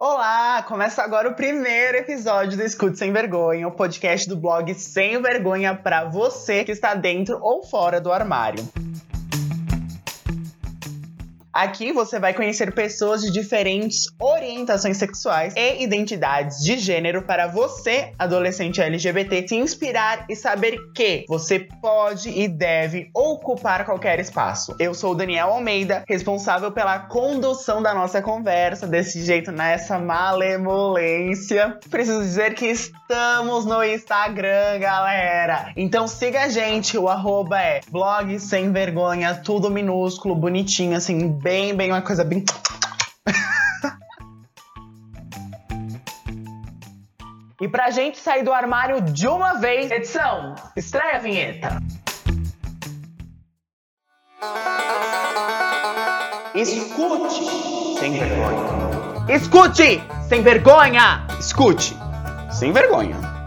Olá, começa agora o primeiro episódio do Escute Sem Vergonha, o podcast do blog Sem Vergonha para você que está dentro ou fora do armário. Aqui você vai conhecer pessoas de diferentes orientações sexuais e identidades de gênero para você, adolescente LGBT, se inspirar e saber que você pode e deve ocupar qualquer espaço. Eu sou o Daniel Almeida, responsável pela condução da nossa conversa desse jeito, nessa malemolência. Preciso dizer que estamos no Instagram, galera. Então siga a gente, o arroba é blog sem vergonha, tudo minúsculo, bonitinho, assim, bem, bem, uma coisa bem. e pra gente sair do armário de uma vez, edição, estreia a vinheta. Escute sem vergonha. Escute sem vergonha. Escute sem vergonha.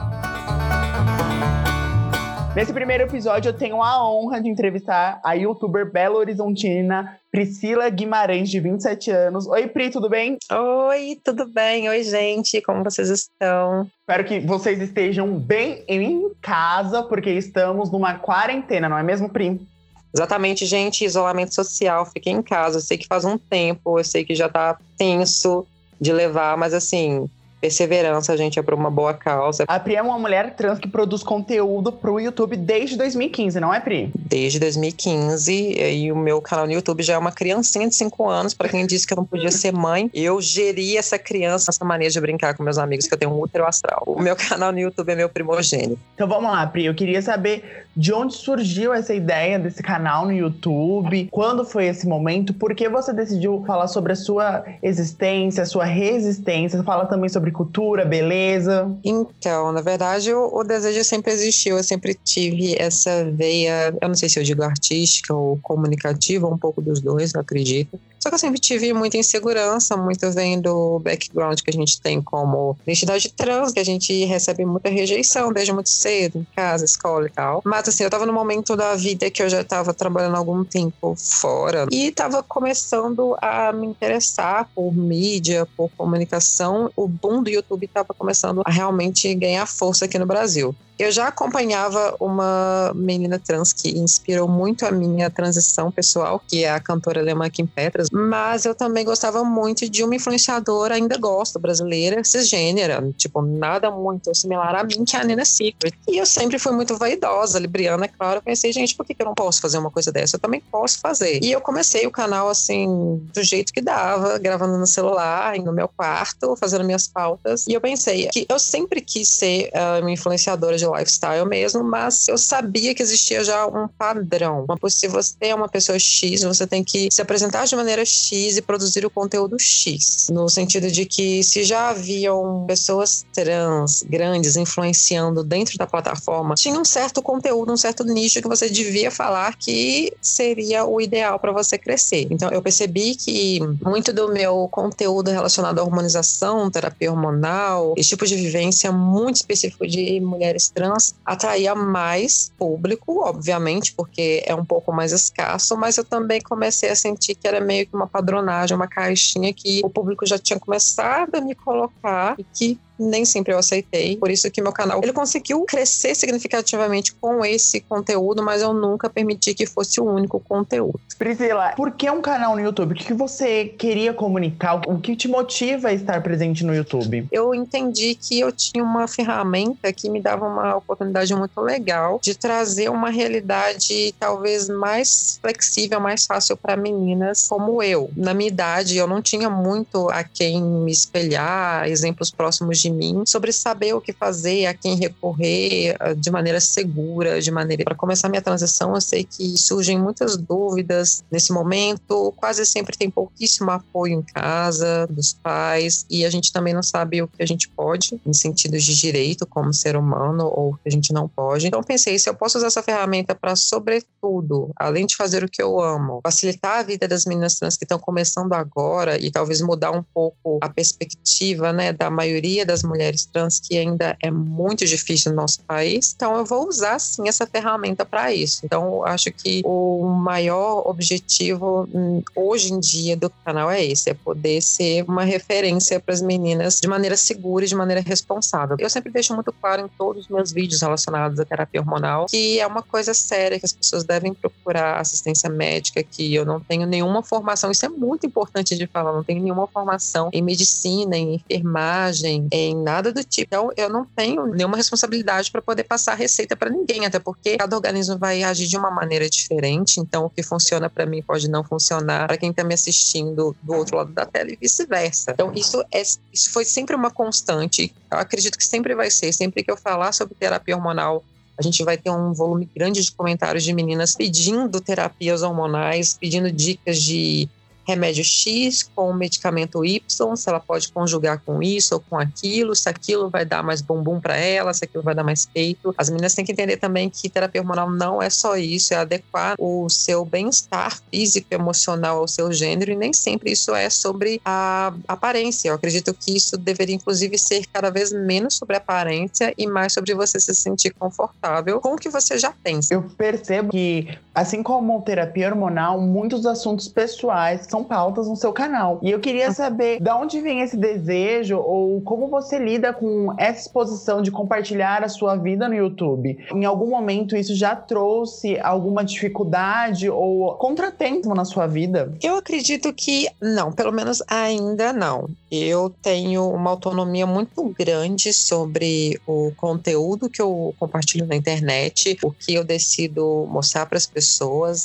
Nesse primeiro episódio, eu tenho a honra de entrevistar a youtuber Belo Horizontina Priscila Guimarães, de 27 anos. Oi, Pri, tudo bem? Oi, tudo bem? Oi, gente, como vocês estão? Espero que vocês estejam bem em casa, porque estamos numa quarentena, não é mesmo, Pri? Exatamente, gente, isolamento social, fiquem em casa. Eu sei que faz um tempo, eu sei que já tá tenso de levar, mas assim, perseverança, gente, é por uma boa causa. A Pri é uma mulher trans que produz conteúdo pro YouTube desde 2015, não é, Pri? Desde 2015, e o meu canal no YouTube já é uma criancinha de 5 anos, para quem disse que eu não podia ser mãe. Eu geri essa criança, essa mania de brincar com meus amigos, que eu tenho um útero astral. O meu canal no YouTube é meu primogênito. Então vamos lá, Pri, eu queria saber de onde surgiu essa ideia desse canal no YouTube, quando foi esse momento, por que você decidiu falar sobre a sua existência, a sua resistência, fala também sobre cultura, beleza? Então, na verdade, o, o, desejo sempre existiu. Eu sempre tive essa veia, eu não sei se eu digo artística ou comunicativa, um pouco dos dois, eu acredito. Só que eu sempre tive muita insegurança, muito vendo o background que a gente tem como identidade trans, que a gente recebe muita rejeição desde muito cedo, em casa, escola e tal. Mas assim, eu tava no momento da vida que eu já tava trabalhando algum tempo fora e tava começando a me interessar por mídia, por comunicação. O boom do YouTube tava começando a realmente ganhar força aqui no Brasil. Eu já acompanhava uma menina trans que inspirou muito a minha transição pessoal, que é a cantora alemã Kim Petras, mas eu também gostava muito de uma influenciadora, ainda gosto, brasileira, cisgênera, tipo, nada muito similar a mim, que é a Nina Secret. E eu sempre fui muito vaidosa, libriana, é claro. Eu pensei, gente, por que eu não posso fazer uma coisa dessa? Eu também posso fazer. E eu comecei o canal, assim, do jeito que dava, gravando no celular, no meu quarto, fazendo minhas pautas. E eu pensei que eu sempre quis ser uh, uma influenciadora de lifestyle mesmo, mas eu sabia que existia já um padrão. Se você é uma pessoa X, você tem que se apresentar de maneira X e produzir o conteúdo X. No sentido de que se já haviam pessoas trans grandes influenciando dentro da plataforma, tinha um certo conteúdo, um certo nicho que você devia falar que seria o ideal para você crescer. Então eu percebi que muito do meu conteúdo relacionado à hormonização, terapia hormonal, esse tipo de vivência muito específico de mulheres trans trans atraía mais público, obviamente, porque é um pouco mais escasso, mas eu também comecei a sentir que era meio que uma padronagem, uma caixinha que o público já tinha começado a me colocar e que nem sempre eu aceitei. Por isso que meu canal ele conseguiu crescer significativamente com esse conteúdo, mas eu nunca permiti que fosse o único conteúdo. Priscila, por que um canal no YouTube? O que você queria comunicar? O que te motiva a estar presente no YouTube? Eu entendi que eu tinha uma ferramenta que me dava uma oportunidade muito legal de trazer uma realidade talvez mais flexível, mais fácil para meninas como eu. Na minha idade, eu não tinha muito a quem me espelhar, exemplos próximos de mim sobre saber o que fazer, a quem recorrer de maneira segura, de maneira para começar minha transição. Eu sei que surgem muitas dúvidas nesse momento, quase sempre tem pouquíssimo apoio em casa dos pais e a gente também não sabe o que a gente pode em sentido de direito como ser humano ou o que a gente não pode. Então pensei, se eu posso usar essa ferramenta para sobretudo, além de fazer o que eu amo, facilitar a vida das meninas trans que estão começando agora e talvez mudar um pouco a perspectiva, né, da maioria das mulheres trans que ainda é muito difícil no nosso país. Então, eu vou usar sim essa ferramenta para isso. Então, acho que o maior objetivo hum, hoje em dia do canal é esse: é poder ser uma referência para as meninas de maneira segura e de maneira responsável. Eu sempre deixo muito claro em todos os meus vídeos relacionados à terapia hormonal que é uma coisa séria que as pessoas devem procurar assistência médica, que eu não tenho nenhuma formação. Isso é muito importante de falar. Não tenho nenhuma formação em medicina, em enfermagem, nada do tipo. Então, eu não tenho nenhuma responsabilidade para poder passar receita para ninguém, até porque cada organismo vai agir de uma maneira diferente. Então, o que funciona para mim pode não funcionar para quem está me assistindo do outro lado da tela e vice-versa. Então, isso, é, isso foi sempre uma constante. Eu acredito que sempre vai ser. Sempre que eu falar sobre terapia hormonal, a gente vai ter um volume grande de comentários de meninas pedindo terapias hormonais, pedindo dicas de remédio X com medicamento Y, se ela pode conjugar com isso ou com aquilo, se aquilo vai dar mais bumbum para ela, se aquilo vai dar mais peito. As meninas têm que entender também que terapia hormonal não é só isso, é adequar o seu bem-estar físico e emocional ao seu gênero e nem sempre isso é sobre a aparência. Eu acredito que isso deveria inclusive ser cada vez menos sobre aparência e mais sobre você se sentir confortável com o que você já tem. Eu percebo que, assim como terapia hormonal, muitos assuntos pessoais são pautas no seu canal. E eu queria saber de onde vem esse desejo ou como você lida com essa exposição de compartilhar a sua vida no YouTube. Em algum momento isso já trouxe alguma dificuldade ou contratempo na sua vida? Eu acredito que não, pelo menos ainda não. Eu tenho uma autonomia muito grande sobre o conteúdo que eu compartilho na internet, o que eu decido mostrar para as pessoas,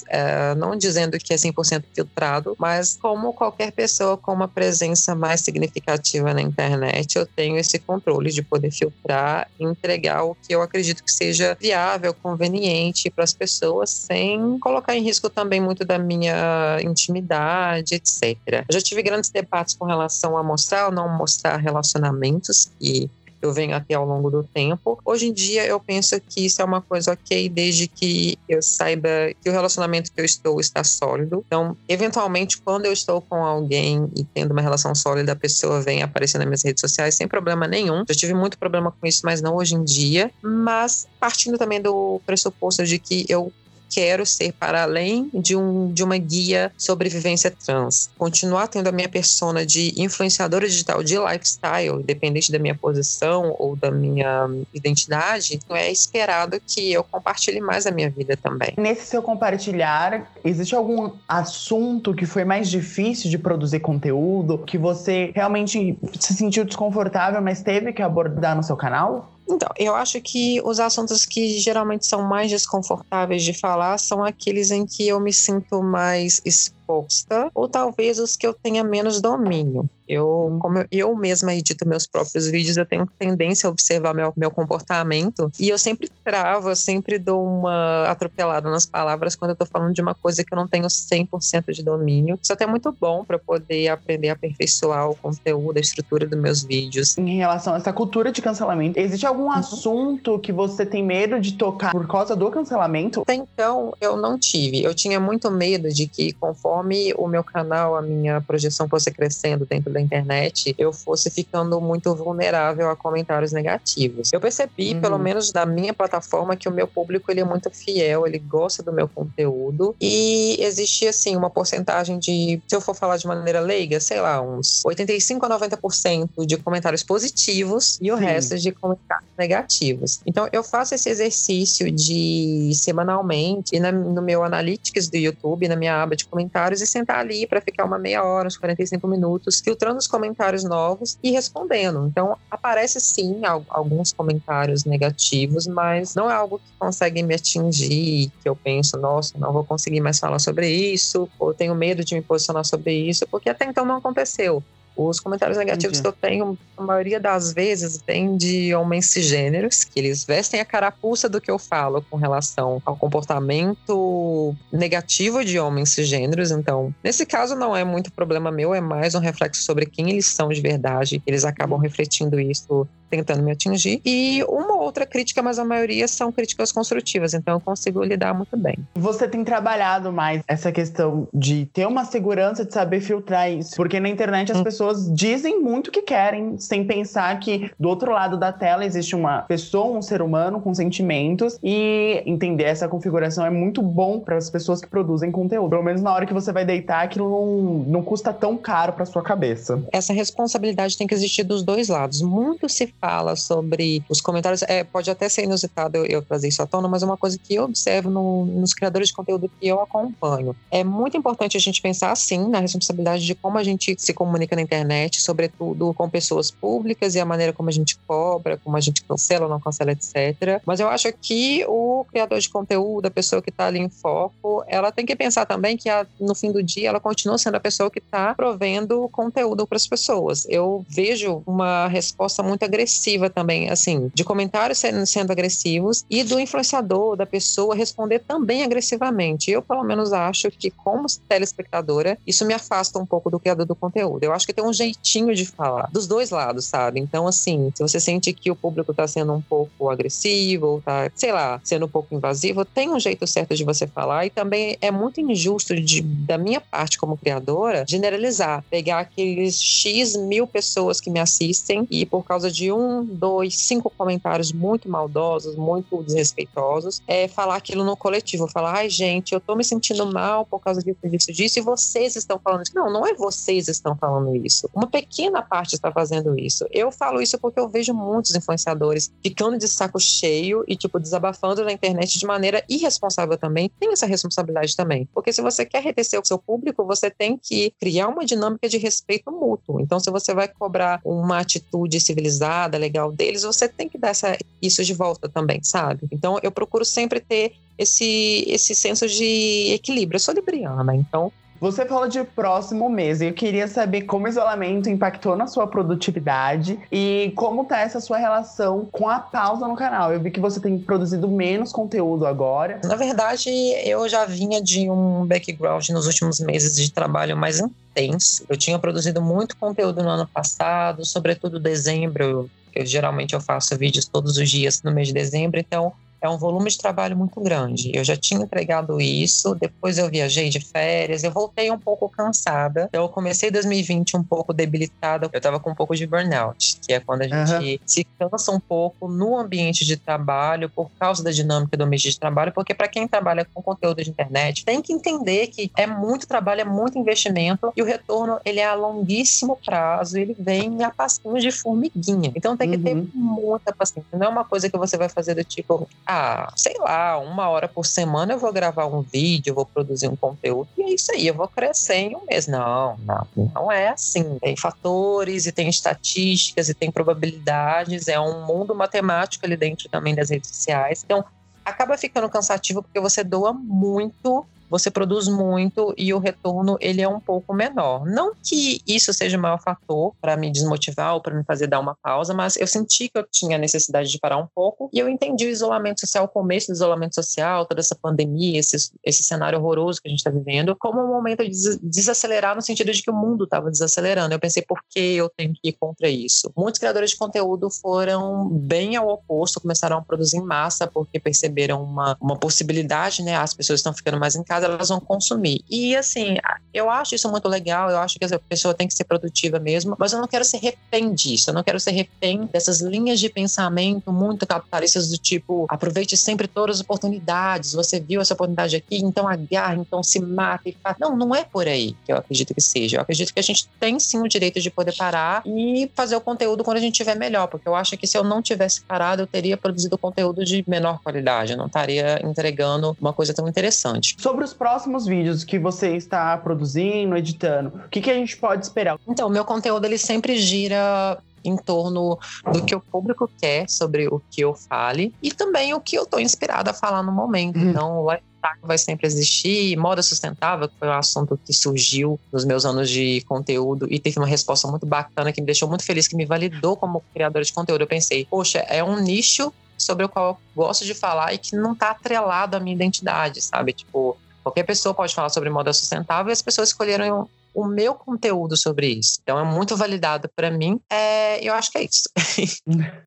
é, não dizendo que é 100% filtrado, mas mas como qualquer pessoa com uma presença mais significativa na internet, eu tenho esse controle de poder filtrar e entregar o que eu acredito que seja viável, conveniente para as pessoas, sem colocar em risco também muito da minha intimidade, etc. Eu já tive grandes debates com relação a mostrar ou não mostrar relacionamentos que eu venho até ao longo do tempo. Hoje em dia, eu penso que isso é uma coisa ok, desde que eu saiba que o relacionamento que eu estou está sólido. Então, eventualmente, quando eu estou com alguém e tendo uma relação sólida, a pessoa vem aparecer nas minhas redes sociais sem problema nenhum. Já tive muito problema com isso, mas não hoje em dia. Mas partindo também do pressuposto de que eu quero ser para além de, um, de uma guia sobre vivência trans. Continuar tendo a minha persona de influenciadora digital de lifestyle, independente da minha posição ou da minha identidade, é esperado que eu compartilhe mais a minha vida também. Nesse seu compartilhar, existe algum assunto que foi mais difícil de produzir conteúdo, que você realmente se sentiu desconfortável, mas teve que abordar no seu canal? Então, eu acho que os assuntos que geralmente são mais desconfortáveis de falar são aqueles em que eu me sinto mais exposta, ou talvez os que eu tenha menos domínio. Eu, como eu, eu mesma edito meus próprios vídeos, eu tenho tendência a observar meu, meu comportamento e eu sempre travo, eu sempre dou uma atropelada nas palavras quando eu tô falando de uma coisa que eu não tenho 100% de domínio. Isso é até é muito bom para poder aprender a aperfeiçoar o conteúdo, a estrutura dos meus vídeos. Em relação a essa cultura de cancelamento, existe algum uhum. assunto que você tem medo de tocar por causa do cancelamento? Até então, eu não tive. Eu tinha muito medo de que conforme conforme o meu canal, a minha projeção fosse crescendo dentro da internet, eu fosse ficando muito vulnerável a comentários negativos. Eu percebi, uhum. pelo menos na minha plataforma, que o meu público ele é muito fiel, ele gosta do meu conteúdo e existe assim uma porcentagem de, se eu for falar de maneira leiga, sei lá, uns 85 a 90% de comentários positivos e o Sim. resto de comentários negativos. Então eu faço esse exercício de semanalmente na, no meu analytics do YouTube, na minha aba de comentários comentários e sentar ali para ficar uma meia hora, uns 45 minutos, filtrando os comentários novos e respondendo. Então, aparece sim alguns comentários negativos, mas não é algo que consegue me atingir, que eu penso, nossa, não vou conseguir mais falar sobre isso, ou tenho medo de me posicionar sobre isso, porque até então não aconteceu. Os comentários negativos Entendi. que eu tenho, a maioria das vezes, vem de homens cisgêneros, que eles vestem a carapuça do que eu falo com relação ao comportamento negativo de homens cisgêneros. Então, nesse caso, não é muito problema meu, é mais um reflexo sobre quem eles são de verdade. Eles acabam refletindo isso tentando me atingir. E uma outra crítica, mas a maioria são críticas construtivas, então eu consigo lidar muito bem. Você tem trabalhado mais essa questão de ter uma segurança de saber filtrar isso, porque na internet as hum. pessoas dizem muito o que querem, sem pensar que do outro lado da tela existe uma pessoa, um ser humano com sentimentos e entender essa configuração é muito bom para as pessoas que produzem conteúdo. Pelo menos na hora que você vai deitar, aquilo não, não custa tão caro para sua cabeça. Essa responsabilidade tem que existir dos dois lados. Muito se fala sobre os comentários, é, pode até ser inusitado eu, eu trazer isso à tona, mas é uma coisa que eu observo no, nos criadores de conteúdo que eu acompanho. É muito importante a gente pensar, sim, na responsabilidade de como a gente se comunica na internet, sobretudo com pessoas públicas e a maneira como a gente cobra, como a gente cancela ou não cancela, etc. Mas eu acho que o criador de conteúdo, a pessoa que está ali em foco, ela tem que pensar também que a, no fim do dia ela continua sendo a pessoa que está provendo conteúdo para as pessoas. Eu vejo uma resposta muito agressiva também, assim, de comentários sendo, agressivos e do influenciador, da pessoa responder também agressivamente. Eu, pelo menos, acho que, como telespectadora, isso me afasta um pouco do criador do conteúdo. Eu acho que tem um jeitinho de falar, dos dois lados, sabe? Então, assim, se você sente que o público está sendo um pouco agressivo, tá, sei lá, sendo um pouco invasivo, tem um jeito certo de você falar e também é muito injusto de, da minha parte como criadora generalizar, pegar aqueles X mil pessoas que me assistem e por causa de um, dois, cinco comentários muito maldosos, muito desrespeitosos, é falar aquilo no coletivo, falar, ai gente, eu tô me sentindo mal por causa disso, disso, disso, e vocês estão falando isso. Não, não é vocês estão falando isso. Uma pequena parte está fazendo isso. Eu falo isso porque eu vejo muitos influenciadores ficando de saco cheio e, tipo, desabafando na internet de maneira irresponsável também. Tem essa responsabilidade também. Porque se você quer retecer o seu público, você tem que criar uma dinâmica de respeito mútuo. Então, se você vai cobrar uma atitude civilizada, legal deles, você tem que dar essa, isso de volta também, sabe? Então, eu procuro sempre ter esse, esse senso de equilíbrio. Eu sou libriana, então você falou de próximo mês e eu queria saber como o isolamento impactou na sua produtividade e como tá essa sua relação com a pausa no canal. Eu vi que você tem produzido menos conteúdo agora. Na verdade, eu já vinha de um background nos últimos meses de trabalho mais intenso. Eu tinha produzido muito conteúdo no ano passado, sobretudo dezembro. Eu, geralmente eu faço vídeos todos os dias no mês de dezembro, então é um volume de trabalho muito grande. Eu já tinha entregado isso, depois eu viajei de férias, eu voltei um pouco cansada. Então eu comecei 2020 um pouco debilitada, eu tava com um pouco de burnout, que é quando a gente uhum. se cansa um pouco no ambiente de trabalho por causa da dinâmica do ambiente de trabalho, porque para quem trabalha com conteúdo de internet, tem que entender que é muito trabalho, é muito investimento e o retorno ele é a longuíssimo prazo, ele vem a passinho de formiguinha. Então tem que uhum. ter muita paciência. Não é uma coisa que você vai fazer do tipo, ah, sei lá, uma hora por semana eu vou gravar um vídeo, eu vou produzir um conteúdo e é isso aí, eu vou crescer em um mês. Não, não, não é assim. Tem fatores e tem estatísticas e tem probabilidades, é um mundo matemático ali dentro também das redes sociais. Então, acaba ficando cansativo porque você doa muito você produz muito e o retorno ele é um pouco menor. Não que isso seja o maior fator para me desmotivar ou para me fazer dar uma pausa, mas eu senti que eu tinha necessidade de parar um pouco e eu entendi o isolamento social, o começo do isolamento social, toda essa pandemia, esse, esse cenário horroroso que a gente está vivendo, como um momento de desacelerar no sentido de que o mundo estava desacelerando. Eu pensei, por que eu tenho que ir contra isso? Muitos criadores de conteúdo foram bem ao oposto, começaram a produzir em massa porque perceberam uma, uma possibilidade, né? As pessoas estão ficando mais em casa casa elas vão consumir. E assim, eu acho isso muito legal, eu acho que a pessoa tem que ser produtiva mesmo, mas eu não quero ser refém disso, eu não quero ser refém dessas linhas de pensamento muito capitalistas do tipo, aproveite sempre todas as oportunidades, você viu essa oportunidade aqui, então agarre, então se mata e faz. Não, não é por aí que eu acredito que seja. Eu acredito que a gente tem sim o direito de poder parar e fazer o conteúdo quando a gente tiver melhor, porque eu acho que se eu não tivesse parado, eu teria produzido conteúdo de menor qualidade, eu não estaria entregando uma coisa tão interessante. Sobre os próximos vídeos que você está produzindo, editando, o que, que a gente pode esperar? Então, meu conteúdo ele sempre gira em torno do que o público quer sobre o que eu fale e também o que eu estou inspirada a falar no momento. Uhum. Então, o lifestyle vai sempre existir, moda sustentável, que foi um assunto que surgiu nos meus anos de conteúdo e teve uma resposta muito bacana que me deixou muito feliz, que me validou como criadora de conteúdo. Eu pensei, poxa, é um nicho sobre o qual eu gosto de falar e que não está atrelado à minha identidade, sabe? Tipo, Qualquer pessoa pode falar sobre moda sustentável e as pessoas escolheram o meu conteúdo sobre isso. Então é muito validado para mim. É, eu acho que é isso.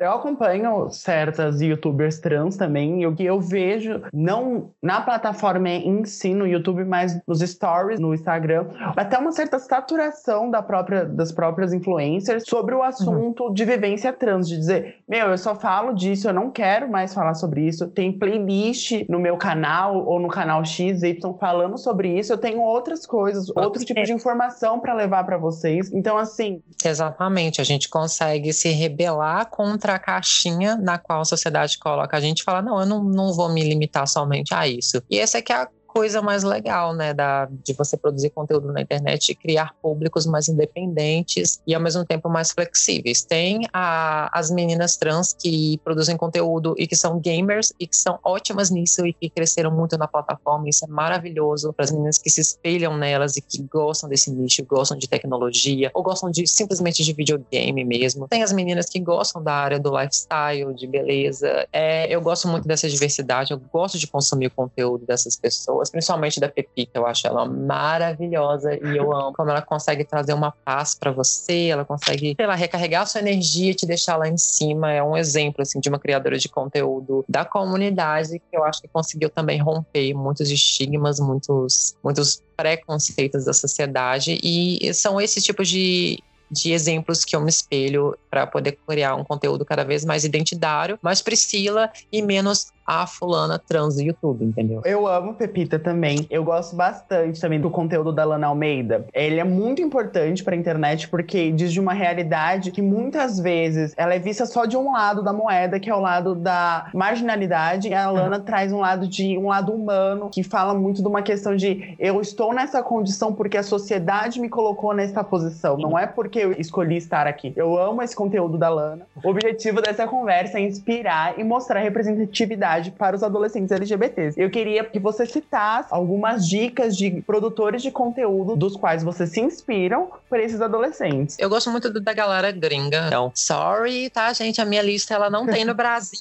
Eu acompanho certas youtubers trans também, e o que eu vejo, não na plataforma em si, no YouTube, mas nos stories, no Instagram, até uma certa saturação da própria, das próprias influencers sobre o assunto uhum. de vivência trans, de dizer, meu, eu só falo disso, eu não quero mais falar sobre isso. Tem playlist no meu canal ou no canal XY falando sobre isso. Eu tenho outras coisas, outro tipo de informação para levar para vocês. Então, assim. Exatamente, a gente consegue se rebelar contra a caixinha na qual a sociedade coloca a gente e fala, não, eu não, não vou me limitar somente a isso. E essa é que é a coisa mais legal, né, da, de você produzir conteúdo na internet e criar públicos mais independentes e ao mesmo tempo mais flexíveis. Tem a, as meninas trans que produzem conteúdo e que são gamers e que são ótimas nisso e que cresceram muito na plataforma. Isso é maravilhoso para as meninas que se espelham nelas e que gostam desse nicho, gostam de tecnologia ou gostam de simplesmente de videogame mesmo. Tem as meninas que gostam da área do lifestyle, de beleza. É, eu gosto muito dessa diversidade, eu gosto de consumir o conteúdo dessas pessoas principalmente da Pepita. Eu acho ela maravilhosa e eu amo como ela consegue trazer uma paz para você, ela consegue, sei lá, recarregar a sua energia e te deixar lá em cima. É um exemplo, assim, de uma criadora de conteúdo da comunidade que eu acho que conseguiu também romper muitos estigmas, muitos, muitos preconceitos da sociedade e são esses tipos de de exemplos que eu me espelho para poder criar um conteúdo cada vez mais identitário, mais Priscila e menos a fulana trans do YouTube, entendeu? Eu amo Pepita também. Eu gosto bastante também do conteúdo da Lana Almeida. Ele é muito importante pra internet porque diz de uma realidade que muitas vezes ela é vista só de um lado da moeda, que é o lado da marginalidade, e a Lana uhum. traz um lado de um lado humano, que fala muito de uma questão de eu estou nessa condição porque a sociedade me colocou nessa posição, não é porque eu escolhi estar aqui. Eu amo esse conteúdo da Lana. O objetivo dessa conversa é inspirar e mostrar representatividade para os adolescentes LGBTs. Eu queria que você citasse algumas dicas de produtores de conteúdo dos quais vocês se inspiram para esses adolescentes. Eu gosto muito da galera gringa. Então, sorry, tá, gente? A minha lista ela não tem no Brasil.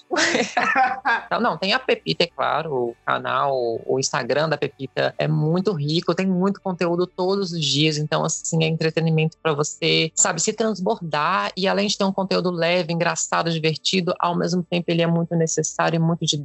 não, não, tem a Pepita, é claro, o canal, o Instagram da Pepita é muito rico, tem muito conteúdo todos os dias, então assim, é entretenimento para você, sabe, se transbordar e além de ter um conteúdo leve, engraçado, divertido, ao mesmo tempo ele é muito necessário e muito didático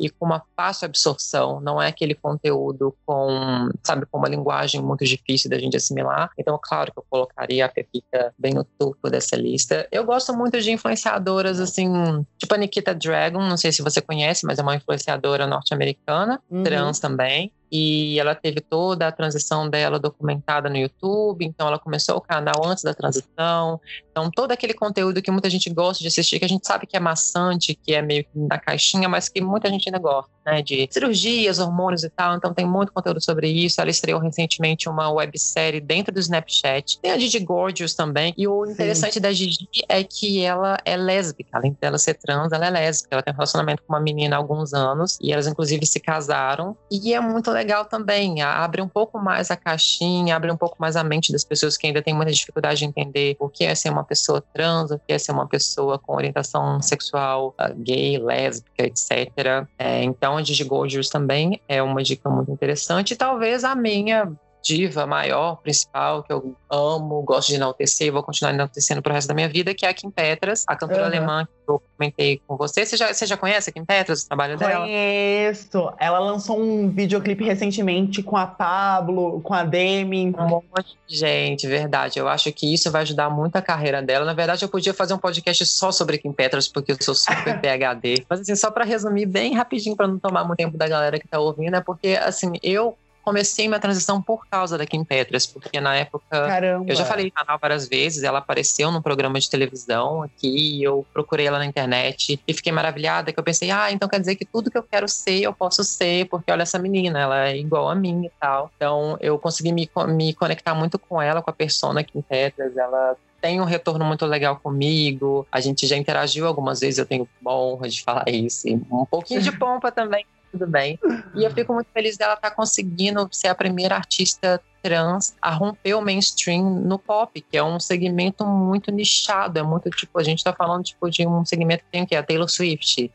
e com uma fácil absorção, não é aquele conteúdo com, sabe, com uma linguagem muito difícil da gente assimilar. Então, claro que eu colocaria a Pepita bem no topo dessa lista. Eu gosto muito de influenciadoras, assim, tipo a Nikita Dragon, não sei se você conhece, mas é uma influenciadora norte-americana, uhum. trans também e ela teve toda a transição dela documentada no YouTube, então ela começou o canal antes da transição, então todo aquele conteúdo que muita gente gosta de assistir, que a gente sabe que é maçante, que é meio que na caixinha, mas que muita gente ainda gosta, né, de cirurgias, hormônios e tal, então tem muito conteúdo sobre isso, ela estreou recentemente uma websérie dentro do Snapchat, tem a Gigi Gorgeous também, e o interessante Sim. da Gigi é que ela é lésbica, além dela ser trans, ela é lésbica, ela tem um relacionamento com uma menina há alguns anos, e elas inclusive se casaram, e é muito legal também. Abre um pouco mais a caixinha, abre um pouco mais a mente das pessoas que ainda têm muita dificuldade de entender o que é ser uma pessoa trans, o que é ser uma pessoa com orientação sexual uh, gay, lésbica, etc. É, então, a Gigi Gorgeous também é uma dica muito interessante. E talvez a minha diva maior, principal, que eu amo, gosto de enaltecer e vou continuar enaltecendo pro resto da minha vida, que é a Kim Petras, a cantora uhum. alemã que eu comentei com você. Você já, você já conhece a Kim Petras, o trabalho Conheço. dela? Conheço. Ela lançou um videoclipe recentemente com a Pablo, com a Demi. Um monte de gente, verdade. Eu acho que isso vai ajudar muito a carreira dela. Na verdade, eu podia fazer um podcast só sobre Kim Petras, porque eu sou super PHD. Mas assim, só para resumir bem rapidinho, para não tomar muito tempo da galera que tá ouvindo, é porque, assim, eu comecei minha transição por causa da Kim Petras, porque na época. Caramba. Eu já falei no canal várias vezes, ela apareceu num programa de televisão aqui, eu procurei ela na internet e fiquei maravilhada, que eu pensei, ah, então quer dizer que tudo que eu quero ser, eu posso ser, porque olha essa menina, ela é igual a mim e tal. Então eu consegui me, me conectar muito com ela, com a persona Kim Petras, ela tem um retorno muito legal comigo. A gente já interagiu algumas vezes, eu tenho honra de falar isso. E um pouquinho de pompa também, tudo bem. E eu fico muito feliz dela estar tá conseguindo ser a primeira artista trans a romper o mainstream no pop, que é um segmento muito nichado, é muito tipo, a gente tá falando tipo de um segmento que tem o que? A Taylor Swift,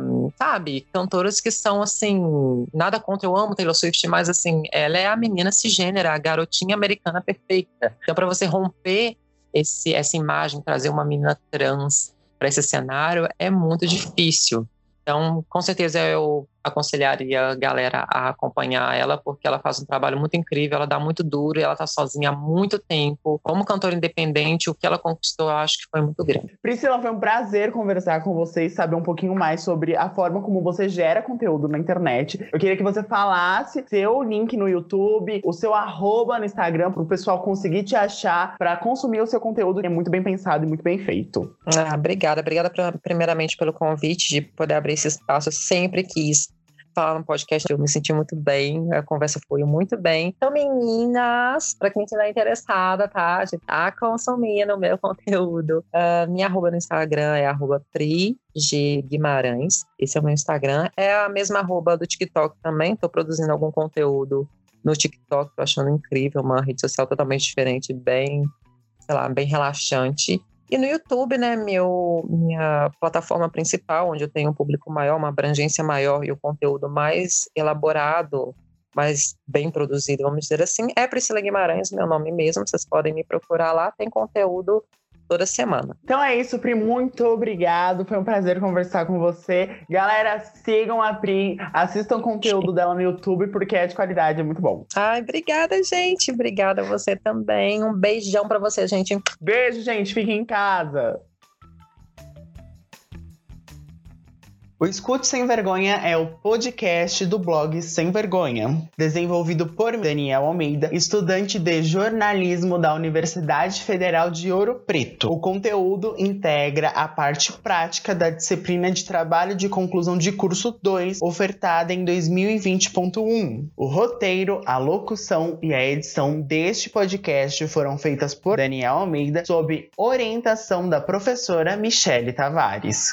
um, sabe? Cantoras que são assim, nada contra, eu amo Taylor Swift, mas assim, ela é a menina cisgênera, a garotinha americana perfeita. Então, para você romper esse, essa imagem, trazer uma menina trans para esse cenário é muito difícil. Então, com certeza eu aconselharia a galera a acompanhar ela, porque ela faz um trabalho muito incrível, ela dá muito duro e ela tá sozinha há muito tempo. Como cantora independente, o que ela conquistou, eu acho que foi muito grande. Priscila, foi um prazer conversar com você e saber um pouquinho mais sobre a forma como você gera conteúdo na internet. Eu queria que você falasse seu link no YouTube, o seu arroba no Instagram, para o pessoal conseguir te achar, para consumir o seu conteúdo, que é muito bem pensado e muito bem feito. Ah, obrigada. Obrigada primeiramente pelo convite de poder abrir esse espaço. Eu sempre quis falar no podcast, eu me senti muito bem, a conversa foi muito bem. Então, meninas, para quem estiver interessada, tá? De tá consumindo o meu conteúdo, uh, minha arroba no Instagram é arroba Pri G Guimarães. Esse é o meu Instagram. É a mesma arroba do TikTok também. Estou produzindo algum conteúdo no TikTok, tô achando incrível, uma rede social totalmente diferente, bem, sei lá, bem relaxante. E no YouTube, né, meu, minha plataforma principal, onde eu tenho um público maior, uma abrangência maior e o conteúdo mais elaborado, mais bem produzido, vamos dizer assim, é Priscila Guimarães, meu nome mesmo. Vocês podem me procurar lá, tem conteúdo toda semana. Então é isso, Pri. Muito obrigado. Foi um prazer conversar com você. Galera, sigam a Pri, assistam o conteúdo dela no YouTube, porque é de qualidade, é muito bom. Ai, obrigada, gente. Obrigada a você também. Um beijão para você, gente. Beijo, gente. Fiquem em casa. O Escute Sem Vergonha é o podcast do blog Sem Vergonha, desenvolvido por Daniel Almeida, estudante de jornalismo da Universidade Federal de Ouro Preto. O conteúdo integra a parte prática da disciplina de trabalho de conclusão de curso 2, ofertada em 2020.1. O roteiro, a locução e a edição deste podcast foram feitas por Daniel Almeida sob orientação da professora Michele Tavares.